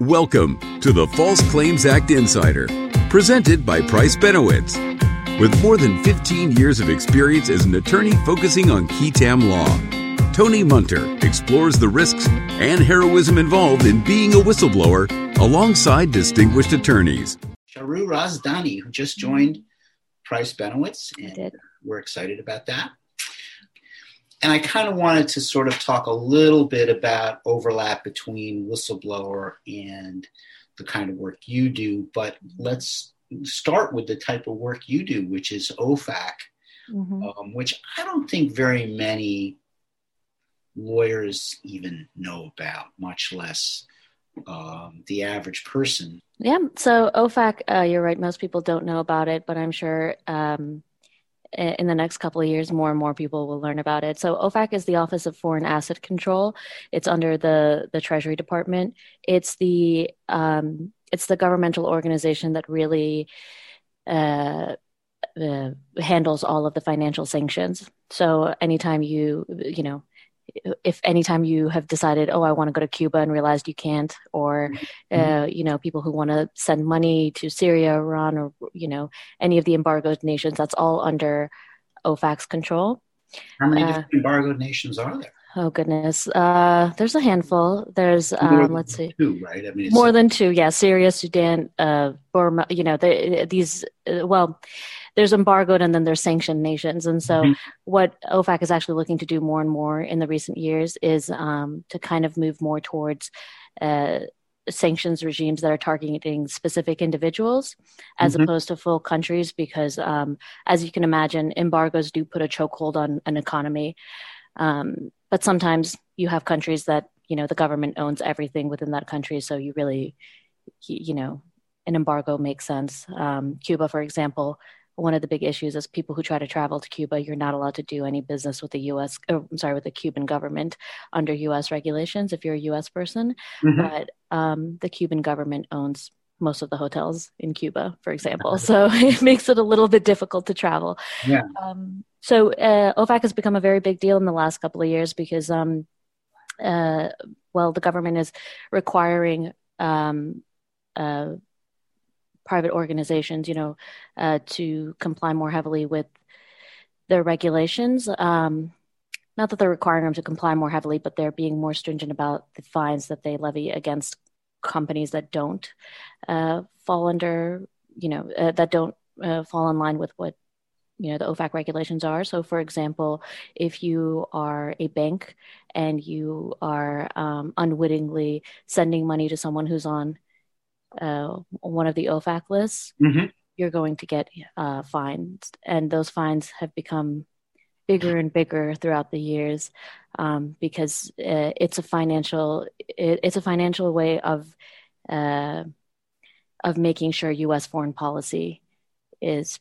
Welcome to the False Claims Act Insider, presented by Price Benowitz. With more than 15 years of experience as an attorney focusing on qui tam law, Tony Munter explores the risks and heroism involved in being a whistleblower alongside distinguished attorneys. Shahroo Razdani, who just joined Price Benowitz, and we're excited about that and I kind of wanted to sort of talk a little bit about overlap between whistleblower and the kind of work you do. But let's start with the type of work you do, which is OFAC, mm-hmm. um, which I don't think very many lawyers even know about, much less um, the average person. Yeah, so OFAC, uh, you're right, most people don't know about it, but I'm sure. Um, in the next couple of years, more and more people will learn about it. So OFAC is the Office of Foreign Asset Control. It's under the the Treasury Department. It's the um, it's the governmental organization that really uh, uh, handles all of the financial sanctions. So anytime you you know if anytime you have decided, oh, I want to go to Cuba and realized you can't, or mm-hmm. uh, you know, people who want to send money to Syria, Iran, or you know, any of the embargoed nations, that's all under OFAC's control. How many uh, embargoed nations are there? Oh goodness, uh, there's a handful. There's um, let's see, two, right? I mean, more than two. Yeah, Syria, Sudan, uh, Burma. You know, they, these. Uh, well, there's embargoed and then there's sanctioned nations. And so, mm-hmm. what OFAC is actually looking to do more and more in the recent years is um, to kind of move more towards. Uh, sanctions regimes that are targeting specific individuals as mm-hmm. opposed to full countries because um, as you can imagine embargoes do put a chokehold on an economy um, but sometimes you have countries that you know the government owns everything within that country so you really you know an embargo makes sense um, cuba for example one of the big issues is people who try to travel to Cuba, you're not allowed to do any business with the U.S. Oh, I'm sorry, with the Cuban government under U.S. regulations if you're a U.S. person. Mm-hmm. But um, the Cuban government owns most of the hotels in Cuba, for example. So it makes it a little bit difficult to travel. Yeah. Um, so uh, OFAC has become a very big deal in the last couple of years because, um, uh, well, the government is requiring um, uh, private organizations, you know, uh, to comply more heavily with their regulations. Um, not that they're requiring them to comply more heavily, but they're being more stringent about the fines that they levy against companies that don't uh, fall under, you know, uh, that don't uh, fall in line with what you know the OFAC regulations are. So, for example, if you are a bank and you are um, unwittingly sending money to someone who's on uh, one of the OFAC lists, mm-hmm. you're going to get uh, fines, and those fines have become bigger and bigger throughout the years um, because uh, it's a financial it, it's a financial way of uh, of making sure U.S. foreign policy is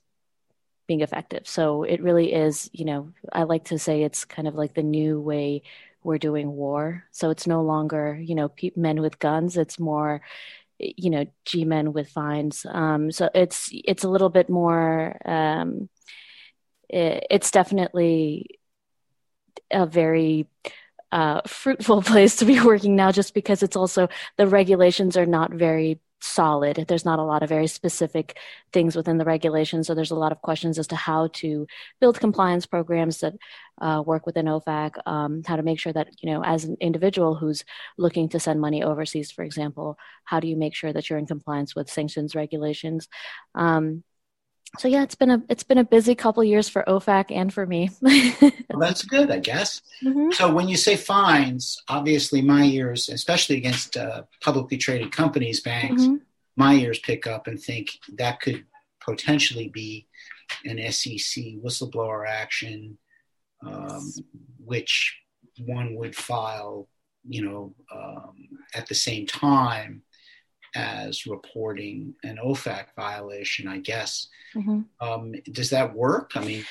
being effective. So it really is, you know, I like to say it's kind of like the new way we're doing war. So it's no longer, you know, pe- men with guns. It's more, you know g-men with fines um, so it's it's a little bit more um, it, it's definitely a very uh, fruitful place to be working now just because it's also the regulations are not very solid. There's not a lot of very specific things within the regulations. So there's a lot of questions as to how to build compliance programs that uh, work within OFAC, um, how to make sure that, you know, as an individual who's looking to send money overseas, for example, how do you make sure that you're in compliance with sanctions regulations? Um, so yeah, it's been a it's been a busy couple years for OFAC and for me. well, that's good, I guess. Mm-hmm. So when you say fines, obviously my ears, especially against uh, publicly traded companies, banks, mm-hmm. my ears pick up and think that could potentially be an SEC whistleblower action, um, which one would file, you know, um, at the same time as reporting an OFAC violation, I guess. Mm-hmm. Um, does that work? I mean,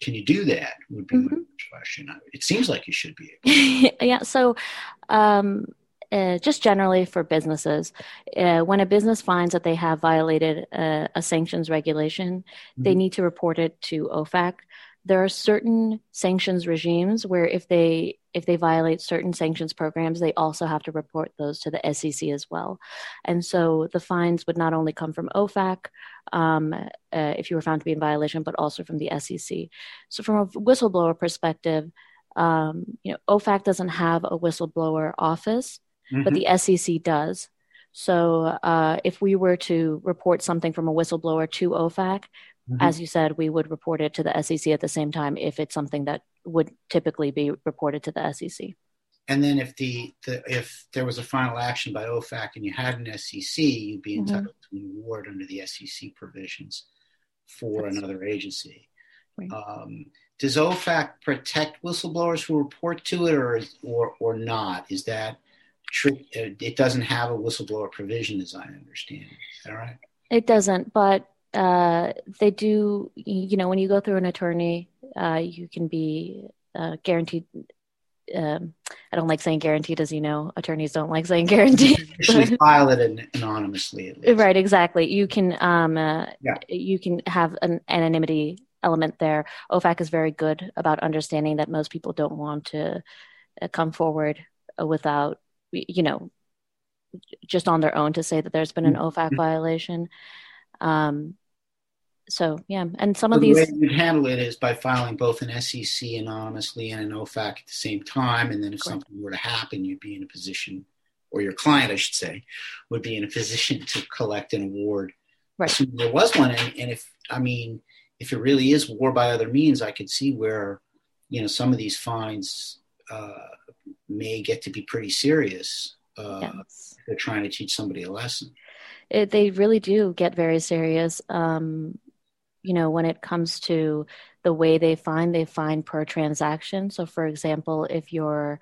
can you do that? Would be mm-hmm. my question. It seems like you should be able. yeah. So, um, uh, just generally for businesses, uh, when a business finds that they have violated a, a sanctions regulation, mm-hmm. they need to report it to OFAC. There are certain sanctions regimes where if they if they violate certain sanctions programs, they also have to report those to the SEC as well. And so the fines would not only come from OFAC um, uh, if you were found to be in violation, but also from the SEC. So from a whistleblower perspective, um, you know, OFAC doesn't have a whistleblower office, mm-hmm. but the SEC does. So uh, if we were to report something from a whistleblower to OFAC, mm-hmm. as you said, we would report it to the SEC at the same time if it's something that would typically be reported to the SEC. And then if the, the if there was a final action by OFAC and you had an SEC, you'd be mm-hmm. entitled mm-hmm. to an award under the SEC provisions for That's another agency. Right. Um, does OFAC protect whistleblowers who report to it, or or or not? Is that true? It doesn't have a whistleblower provision, as I understand. Is that right? It doesn't, but uh, they do. You know, when you go through an attorney, uh, you can be uh, guaranteed. Um, I don't like saying guaranteed, as you know, attorneys don't like saying guaranteed. Usually file it anonymously. Right, exactly. You can, um, uh, yeah. you can have an anonymity element there. OFAC is very good about understanding that most people don't want to uh, come forward without, you know, just on their own to say that there's been an mm-hmm. OFAC mm-hmm. violation. Um, so yeah, and some so of the these. The way you would handle it is by filing both an SEC anonymously and an OFAC at the same time, and then if Correct. something were to happen, you'd be in a position, or your client, I should say, would be in a position to collect an award. Right. There was one, and, and if I mean, if it really is war by other means, I could see where, you know, some of these fines uh, may get to be pretty serious. Uh, yes. They're trying to teach somebody a lesson. It, they really do get very serious. Um, you know, when it comes to the way they find, they find per transaction. So, for example, if you're,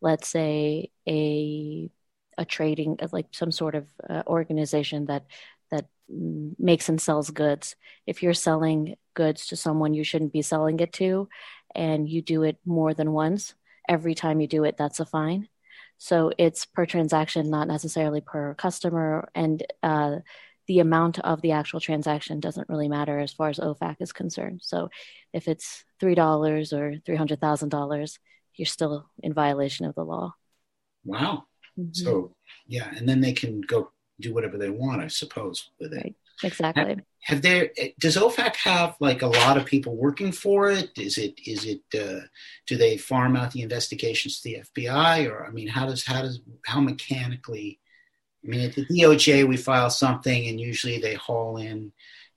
let's say, a a trading like some sort of uh, organization that that makes and sells goods. If you're selling goods to someone you shouldn't be selling it to, and you do it more than once, every time you do it, that's a fine. So it's per transaction, not necessarily per customer. And uh, the amount of the actual transaction doesn't really matter as far as OFAC is concerned. So if it's $3 or $300,000, you're still in violation of the law. Wow. Mm-hmm. So, yeah. And then they can go do whatever they want, I suppose, with it. Right. Exactly. Have, have, there? Does OFAC have like a lot of people working for it? Is it? Is it? Uh, do they farm out the investigations to the FBI, or I mean, how does how does how mechanically? I mean, at the DOJ, we file something, and usually they haul in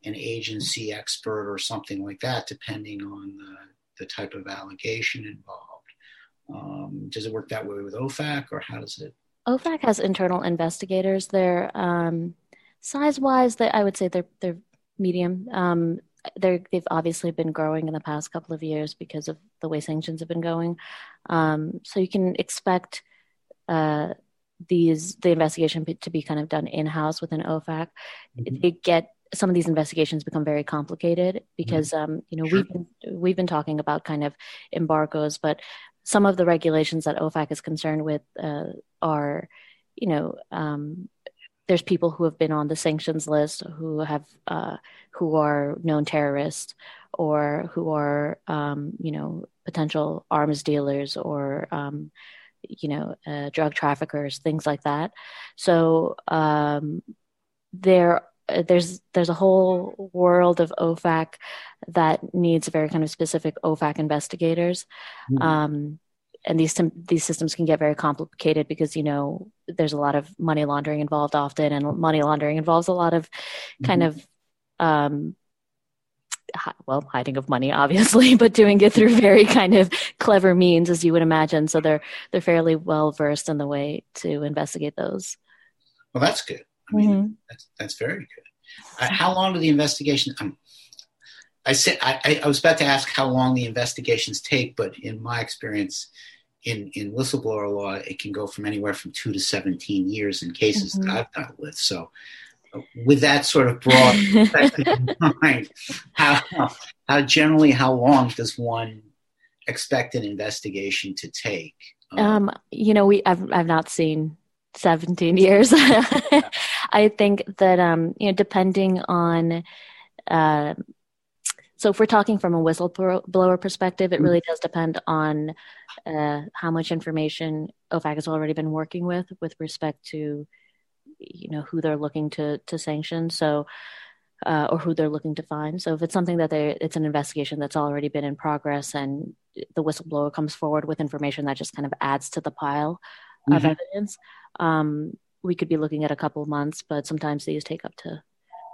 an agency expert or something like that, depending on the, the type of allegation involved. Um, does it work that way with OFAC, or how does it? OFAC has internal investigators. They're um, size wise, they, I would say they're they're medium. Um, they're, they've obviously been growing in the past couple of years because of the way sanctions have been going. Um, so you can expect uh, these the investigation to be kind of done in house within OFAC. Mm-hmm. They get some of these investigations become very complicated because mm-hmm. um, you know sure. we've been, we've been talking about kind of embargoes, but some of the regulations that OFAC is concerned with uh, are, you know, um, there's people who have been on the sanctions list who have uh, who are known terrorists or who are, um, you know, potential arms dealers or, um, you know, uh, drug traffickers, things like that. So um, there there's there's a whole world of OFAC that needs very kind of specific OFAC investigators. Mm-hmm. Um, and these these systems can get very complicated because you know there's a lot of money laundering involved often, and money laundering involves a lot of kind mm-hmm. of um, well, hiding of money, obviously, but doing it through very kind of clever means, as you would imagine. So they're they're fairly well versed in the way to investigate those. Well, that's good. I mean, mm-hmm. that's that's very good. Uh, how long do the investigations? Um, I said I, I was about to ask how long the investigations take, but in my experience, in in whistleblower law, it can go from anywhere from two to seventeen years in cases mm-hmm. that I've dealt with. So, with that sort of broad in mind, how how generally how long does one expect an investigation to take? Um, um, you know, we I've I've not seen 17 years. I think that um, you know, depending on uh, so if we're talking from a whistleblower perspective, it really does depend on uh, how much information OFAC has already been working with with respect to, you know, who they're looking to to sanction. So. Uh, or who they're looking to find. So if it's something that they, it's an investigation that's already been in progress, and the whistleblower comes forward with information that just kind of adds to the pile mm-hmm. of evidence, um, we could be looking at a couple of months, but sometimes these take up to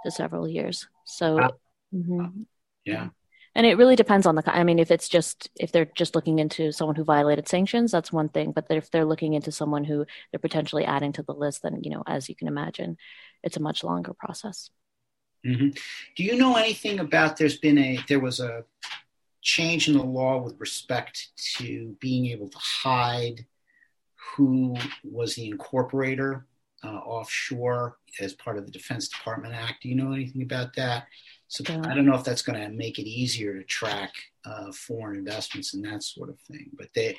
to several years. So, uh, mm-hmm. yeah. And it really depends on the. I mean, if it's just if they're just looking into someone who violated sanctions, that's one thing. But if they're looking into someone who they're potentially adding to the list, then you know, as you can imagine, it's a much longer process. Mm-hmm. Do you know anything about? There's been a there was a change in the law with respect to being able to hide who was the incorporator uh, offshore as part of the Defense Department Act. Do you know anything about that? So I don't know if that's going to make it easier to track uh, foreign investments and that sort of thing. But they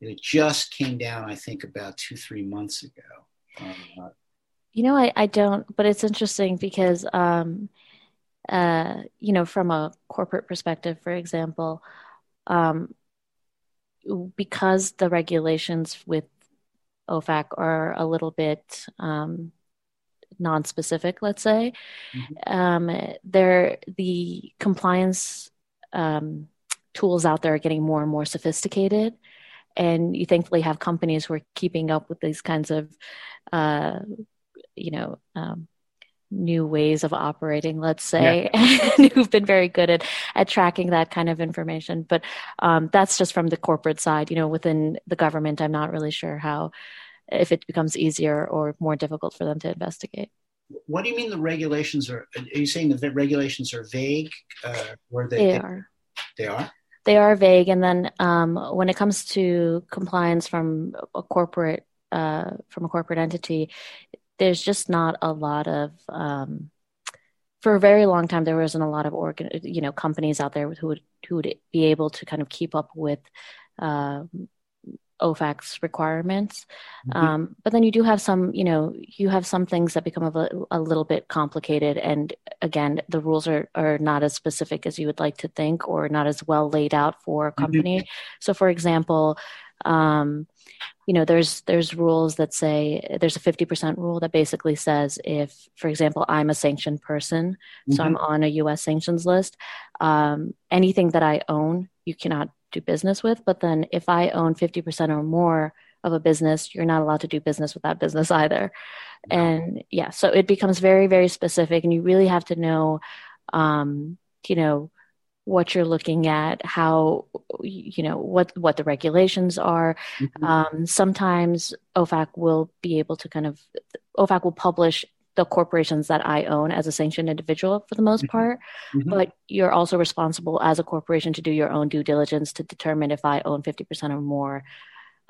it just came down, I think, about two three months ago. Uh, you know, I, I don't, but it's interesting because, um, uh, you know, from a corporate perspective, for example, um, because the regulations with OFAC are a little bit um, non-specific, let's say. Mm-hmm. Um, they're, the compliance um, tools out there are getting more and more sophisticated, and you thankfully have companies who are keeping up with these kinds of, uh, you know, um, new ways of operating, let's say, yeah. who've been very good at at tracking that kind of information. But um, that's just from the corporate side. You know, within the government, I'm not really sure how if it becomes easier or more difficult for them to investigate. What do you mean the regulations are? Are you saying the regulations are vague? Uh, where they, they are. They are. They are vague, and then um, when it comes to compliance from a corporate uh, from a corporate entity, there's just not a lot of um, for a very long time there wasn't a lot of organ you know companies out there who would who would be able to kind of keep up with uh, OFAC's requirements. Mm-hmm. Um, but then you do have some, you know, you have some things that become a, a, little bit complicated. And again, the rules are, are not as specific as you would like to think or not as well laid out for a mm-hmm. company. Mm-hmm. So, for example, um, you know there's there's rules that say there's a 50% rule that basically says if for example i'm a sanctioned person mm-hmm. so i'm mm-hmm. on a us sanctions list um, anything that i own you cannot do business with but then if i own 50% or more of a business you're not allowed to do business with that business either no. and yeah so it becomes very very specific and you really have to know um, you know what you're looking at, how you know what what the regulations are. Mm-hmm. Um, sometimes OFAC will be able to kind of OFAC will publish the corporations that I own as a sanctioned individual for the most mm-hmm. part, mm-hmm. but you're also responsible as a corporation to do your own due diligence to determine if I own 50% or more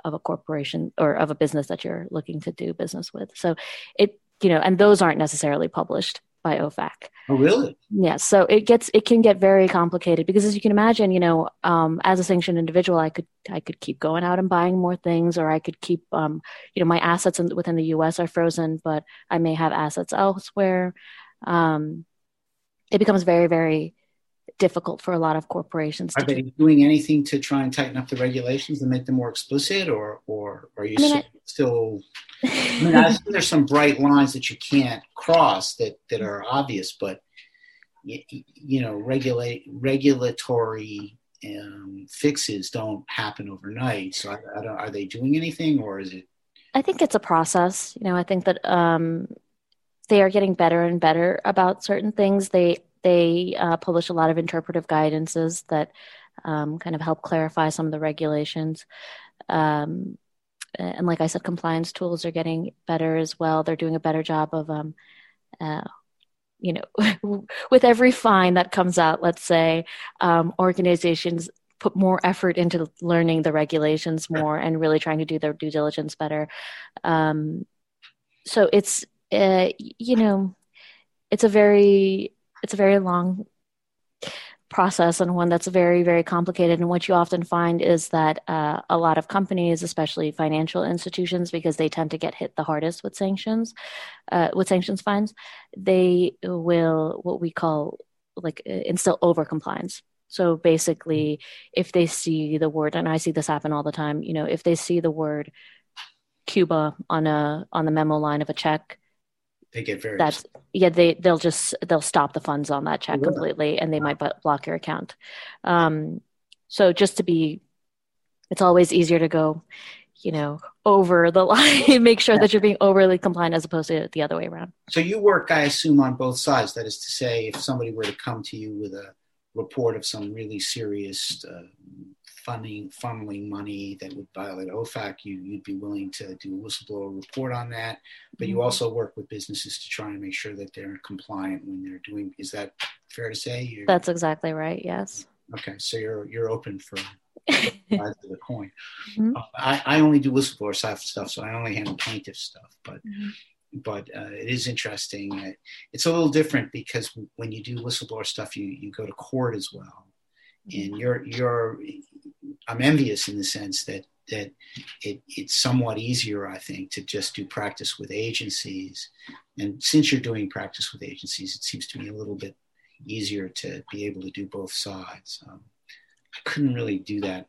of a corporation or of a business that you're looking to do business with. So it, you know, and those aren't necessarily published by OFAC. Oh, really? Yeah. So it gets it can get very complicated because, as you can imagine, you know, um, as a sanctioned individual, I could I could keep going out and buying more things, or I could keep, um, you know, my assets in, within the U.S. are frozen, but I may have assets elsewhere. Um, it becomes very very difficult for a lot of corporations. Are they doing anything to try and tighten up the regulations and make them more explicit, or or are you I mean, still? I mean, I there's some bright lines that you can't cross that that are obvious, but you, you know, regulate regulatory um, fixes don't happen overnight. So, I, I are they doing anything, or is it? I think it's a process. You know, I think that um, they are getting better and better about certain things. They they uh, publish a lot of interpretive guidances that um, kind of help clarify some of the regulations. Um, and like I said, compliance tools are getting better as well. They're doing a better job of, um, uh, you know, with every fine that comes out, let's say, um, organizations put more effort into learning the regulations more and really trying to do their due diligence better. Um, so it's, uh, you know, it's a very it's a very long process and one that's very very complicated and what you often find is that uh, a lot of companies especially financial institutions because they tend to get hit the hardest with sanctions uh, with sanctions fines they will what we call like instill over compliance. So basically, if they see the word, and I see this happen all the time, you know, if they see the word Cuba on a on the memo line of a check, they get very that's yeah they they'll just they'll stop the funds on that check completely, and they might block your account. Um, so just to be, it's always easier to go, you know, over the line, make sure that you're being overly compliant as opposed to the other way around. So you work, I assume, on both sides. That is to say, if somebody were to come to you with a report of some really serious uh, funding funneling money that would violate OFAC, you, you'd be willing to do a whistleblower report on that. But you mm-hmm. also work with businesses to try and make sure that they're compliant when they're doing. Is that fair to say? You're, That's exactly right. Yes. Okay, so you're you're open for sides of the coin. Mm-hmm. Uh, I, I only do whistleblower stuff, so I only handle plaintiff stuff. But mm-hmm but uh, it is interesting. It's a little different because when you do whistleblower stuff, you you go to court as well, and you're you're. I'm envious in the sense that that it, it's somewhat easier, I think, to just do practice with agencies. And since you're doing practice with agencies, it seems to me a little bit easier to be able to do both sides. Um, I couldn't really do that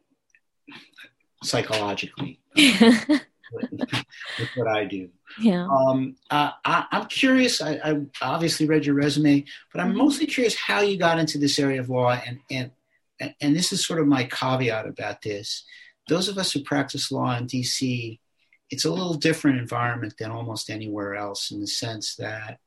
psychologically. with, with what I do. Yeah. Um, uh, I, am curious. I, I, obviously read your resume, but I'm mm-hmm. mostly curious how you got into this area of law, and and and this is sort of my caveat about this. Those of us who practice law in D.C., it's a little different environment than almost anywhere else in the sense that,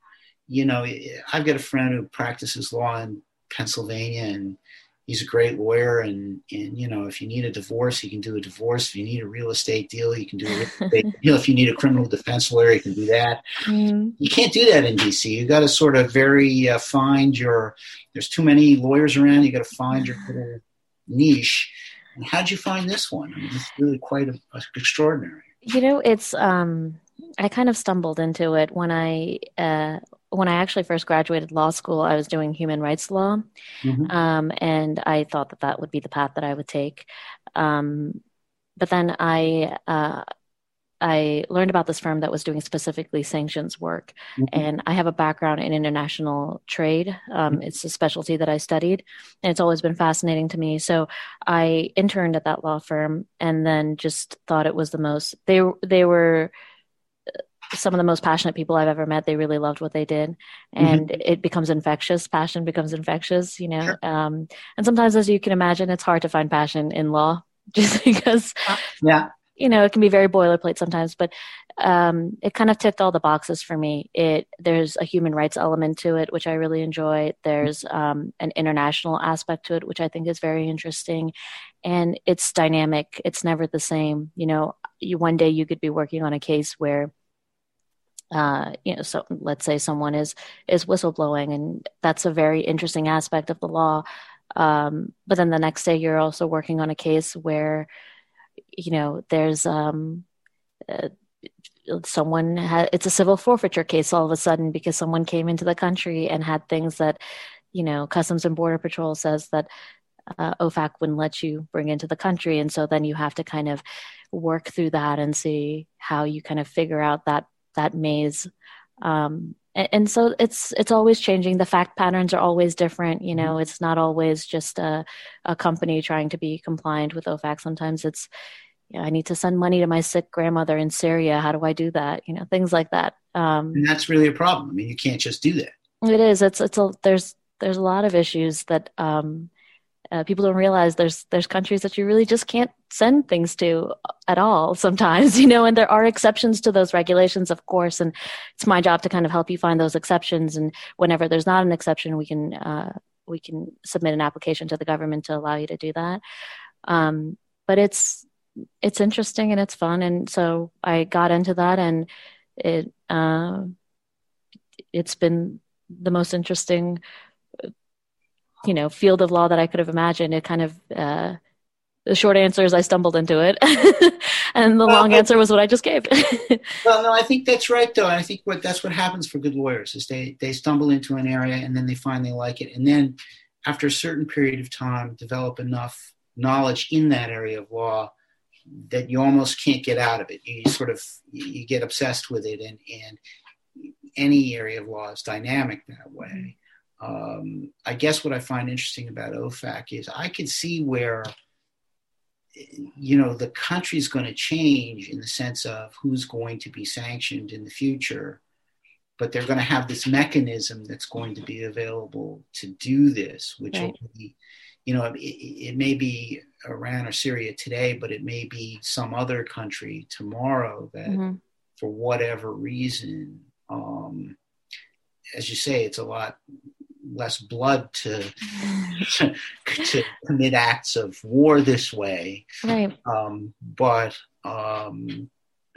you know, I've got a friend who practices law in Pennsylvania, and he's a great lawyer and and you know if you need a divorce he can do a divorce. If you need a real estate deal you can do a real estate know if you need a criminal defense lawyer you can do that. Mm. you can't do that in dc you got to sort of very uh, find your there's too many lawyers around. You got to find your little niche. And how'd you find this one? I mean it's really quite a, a extraordinary. You know it's um I kind of stumbled into it when I uh, when I actually first graduated law school. I was doing human rights law, mm-hmm. um, and I thought that that would be the path that I would take. Um, but then I uh, I learned about this firm that was doing specifically sanctions work, mm-hmm. and I have a background in international trade. Um, mm-hmm. It's a specialty that I studied, and it's always been fascinating to me. So I interned at that law firm, and then just thought it was the most. They they were some of the most passionate people I've ever met. They really loved what they did, and mm-hmm. it becomes infectious. Passion becomes infectious, you know. Sure. Um, and sometimes, as you can imagine, it's hard to find passion in law, just because, yeah, you know, it can be very boilerplate sometimes. But um, it kind of ticked all the boxes for me. It there's a human rights element to it, which I really enjoy. There's um, an international aspect to it, which I think is very interesting, and it's dynamic. It's never the same. You know, you, one day you could be working on a case where uh, you know, so let's say someone is is whistleblowing, and that's a very interesting aspect of the law. Um, but then the next day, you're also working on a case where, you know, there's um, uh, someone ha- it's a civil forfeiture case all of a sudden because someone came into the country and had things that, you know, Customs and Border Patrol says that uh, OFAC wouldn't let you bring into the country, and so then you have to kind of work through that and see how you kind of figure out that that maze. Um, and, and, so it's it's always changing. The fact patterns are always different you know mm-hmm. it's not always just a, a company trying to be compliant with ofac sometimes it's you know, i need to send money to my sick grandmother in syria. How do i do that? You know things like that. Um, and that's really a problem. I mean you can't just do that. it is. It's it's a there's there's a lot of issues that um, uh, people don't realize there's there's countries that you really just can't send things to at all sometimes you know and there are exceptions to those regulations of course and it's my job to kind of help you find those exceptions and whenever there's not an exception we can uh, we can submit an application to the government to allow you to do that. Um, but it's it's interesting and it's fun and so i got into that and it uh, it's been the most interesting you know field of law that I could have imagined. It kind of uh, the short answer is I stumbled into it, and the well, long answer was what I just gave. well, no, I think that's right though. I think what that's what happens for good lawyers is they they stumble into an area and then they find they like it, and then after a certain period of time, develop enough knowledge in that area of law that you almost can't get out of it. You sort of you get obsessed with it, and and any area of law is dynamic that way. Um, I guess what I find interesting about OFAC is I can see where you know the country's going to change in the sense of who's going to be sanctioned in the future but they're going to have this mechanism that's going to be available to do this which right. will be you know it, it, may be iran or syria today but it may be some other country tomorrow that mm-hmm. for whatever reason um, as you say it's a lot less blood to, to, commit acts of war this way. Right. Um, but um,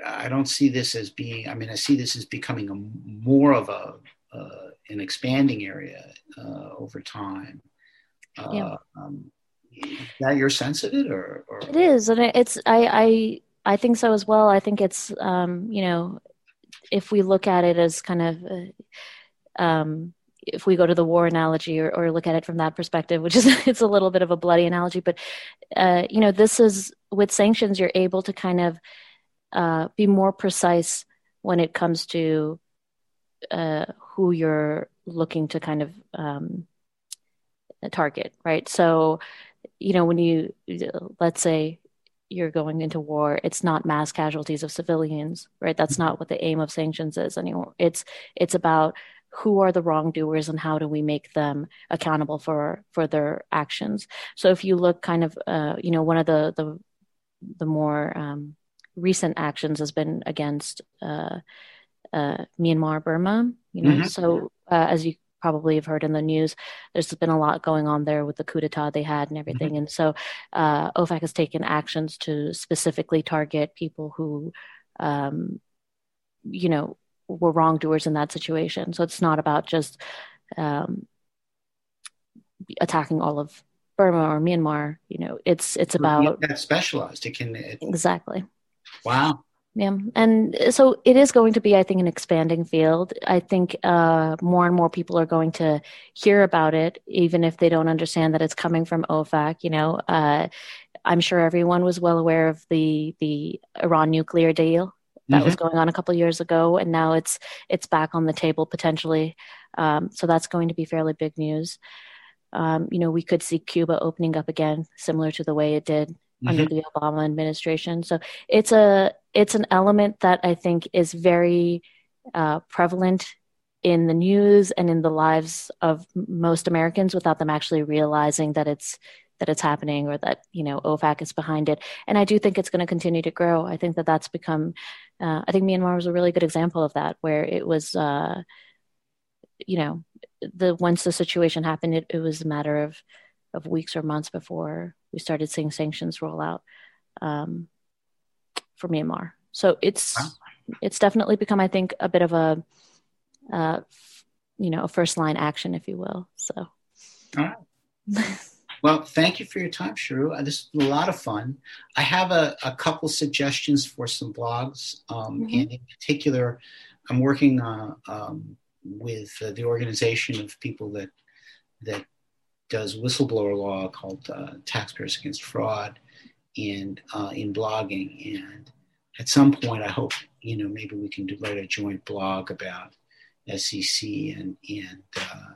I don't see this as being. I mean, I see this as becoming a more of a uh, an expanding area uh, over time. Uh, yeah. Um, is that your sense of it, or, or? it is, and it's I I I think so as well. I think it's um, you know if we look at it as kind of uh, um, if we go to the war analogy or, or look at it from that perspective, which is it's a little bit of a bloody analogy, but uh, you know, this is with sanctions, you're able to kind of uh, be more precise when it comes to uh, who you're looking to kind of um, target, right? So, you know, when you let's say you're going into war, it's not mass casualties of civilians, right? That's not what the aim of sanctions is anymore. It's it's about who are the wrongdoers and how do we make them accountable for for their actions so if you look kind of uh, you know one of the the the more um, recent actions has been against uh, uh, Myanmar Burma you know mm-hmm. so uh, as you probably have heard in the news there's been a lot going on there with the coup d'etat they had and everything mm-hmm. and so uh, OFAC has taken actions to specifically target people who um, you know were wrongdoers in that situation. So it's not about just um, attacking all of Burma or Myanmar. You know, it's it's about that specialized. It can it, exactly. Wow. Yeah, and so it is going to be, I think, an expanding field. I think uh, more and more people are going to hear about it, even if they don't understand that it's coming from OFAC. You know, uh, I'm sure everyone was well aware of the the Iran nuclear deal that mm-hmm. was going on a couple years ago, and now it's it's back on the table potentially. Um, so that's going to be fairly big news. Um, you know, we could see Cuba opening up again, similar to the way it did mm-hmm. under the Obama administration. So it's a it's an element that I think is very uh, prevalent in the news and in the lives of most Americans without them actually realizing that it's that it's happening or that you know OFAC is behind it. And I do think it's going to continue to grow. I think that that's become. Uh, I think Myanmar was a really good example of that, where it was, uh, you know, the once the situation happened, it, it was a matter of of weeks or months before we started seeing sanctions roll out um, for Myanmar. So it's it's definitely become, I think, a bit of a uh, you know a first line action, if you will. So. Well, thank you for your time, Shahroo. Uh, this was a lot of fun. I have a, a couple suggestions for some blogs, um, mm-hmm. and in particular, I'm working uh, um, with uh, the organization of people that that does whistleblower law called uh, Taxpayers Against Fraud, and uh, in blogging. And at some point, I hope you know maybe we can do, write a joint blog about SEC and and uh,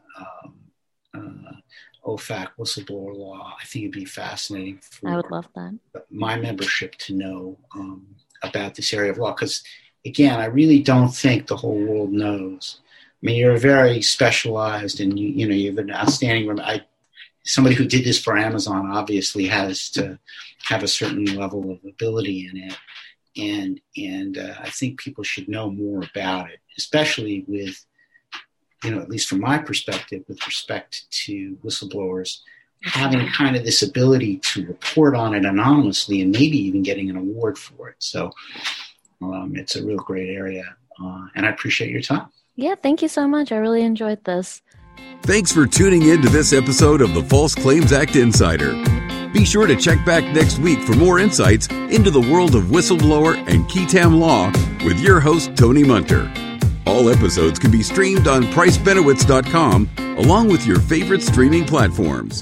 um, OFAC whistleblower law. I think it'd be fascinating for I would love that. my membership to know um, about this area of law because, again, I really don't think the whole world knows. I mean, you're very specialized, and you you know you have an outstanding. I somebody who did this for Amazon obviously has to have a certain level of ability in it, and and uh, I think people should know more about it, especially with you know, at least from my perspective, with respect to whistleblowers, having kind of this ability to report on it anonymously and maybe even getting an award for it. So um, it's a real great area. Uh, and I appreciate your time. Yeah, thank you so much. I really enjoyed this. Thanks for tuning in to this episode of the False Claims Act Insider. Be sure to check back next week for more insights into the world of whistleblower and qui tam law with your host, Tony Munter. All episodes can be streamed on pricebenowitz.com along with your favorite streaming platforms.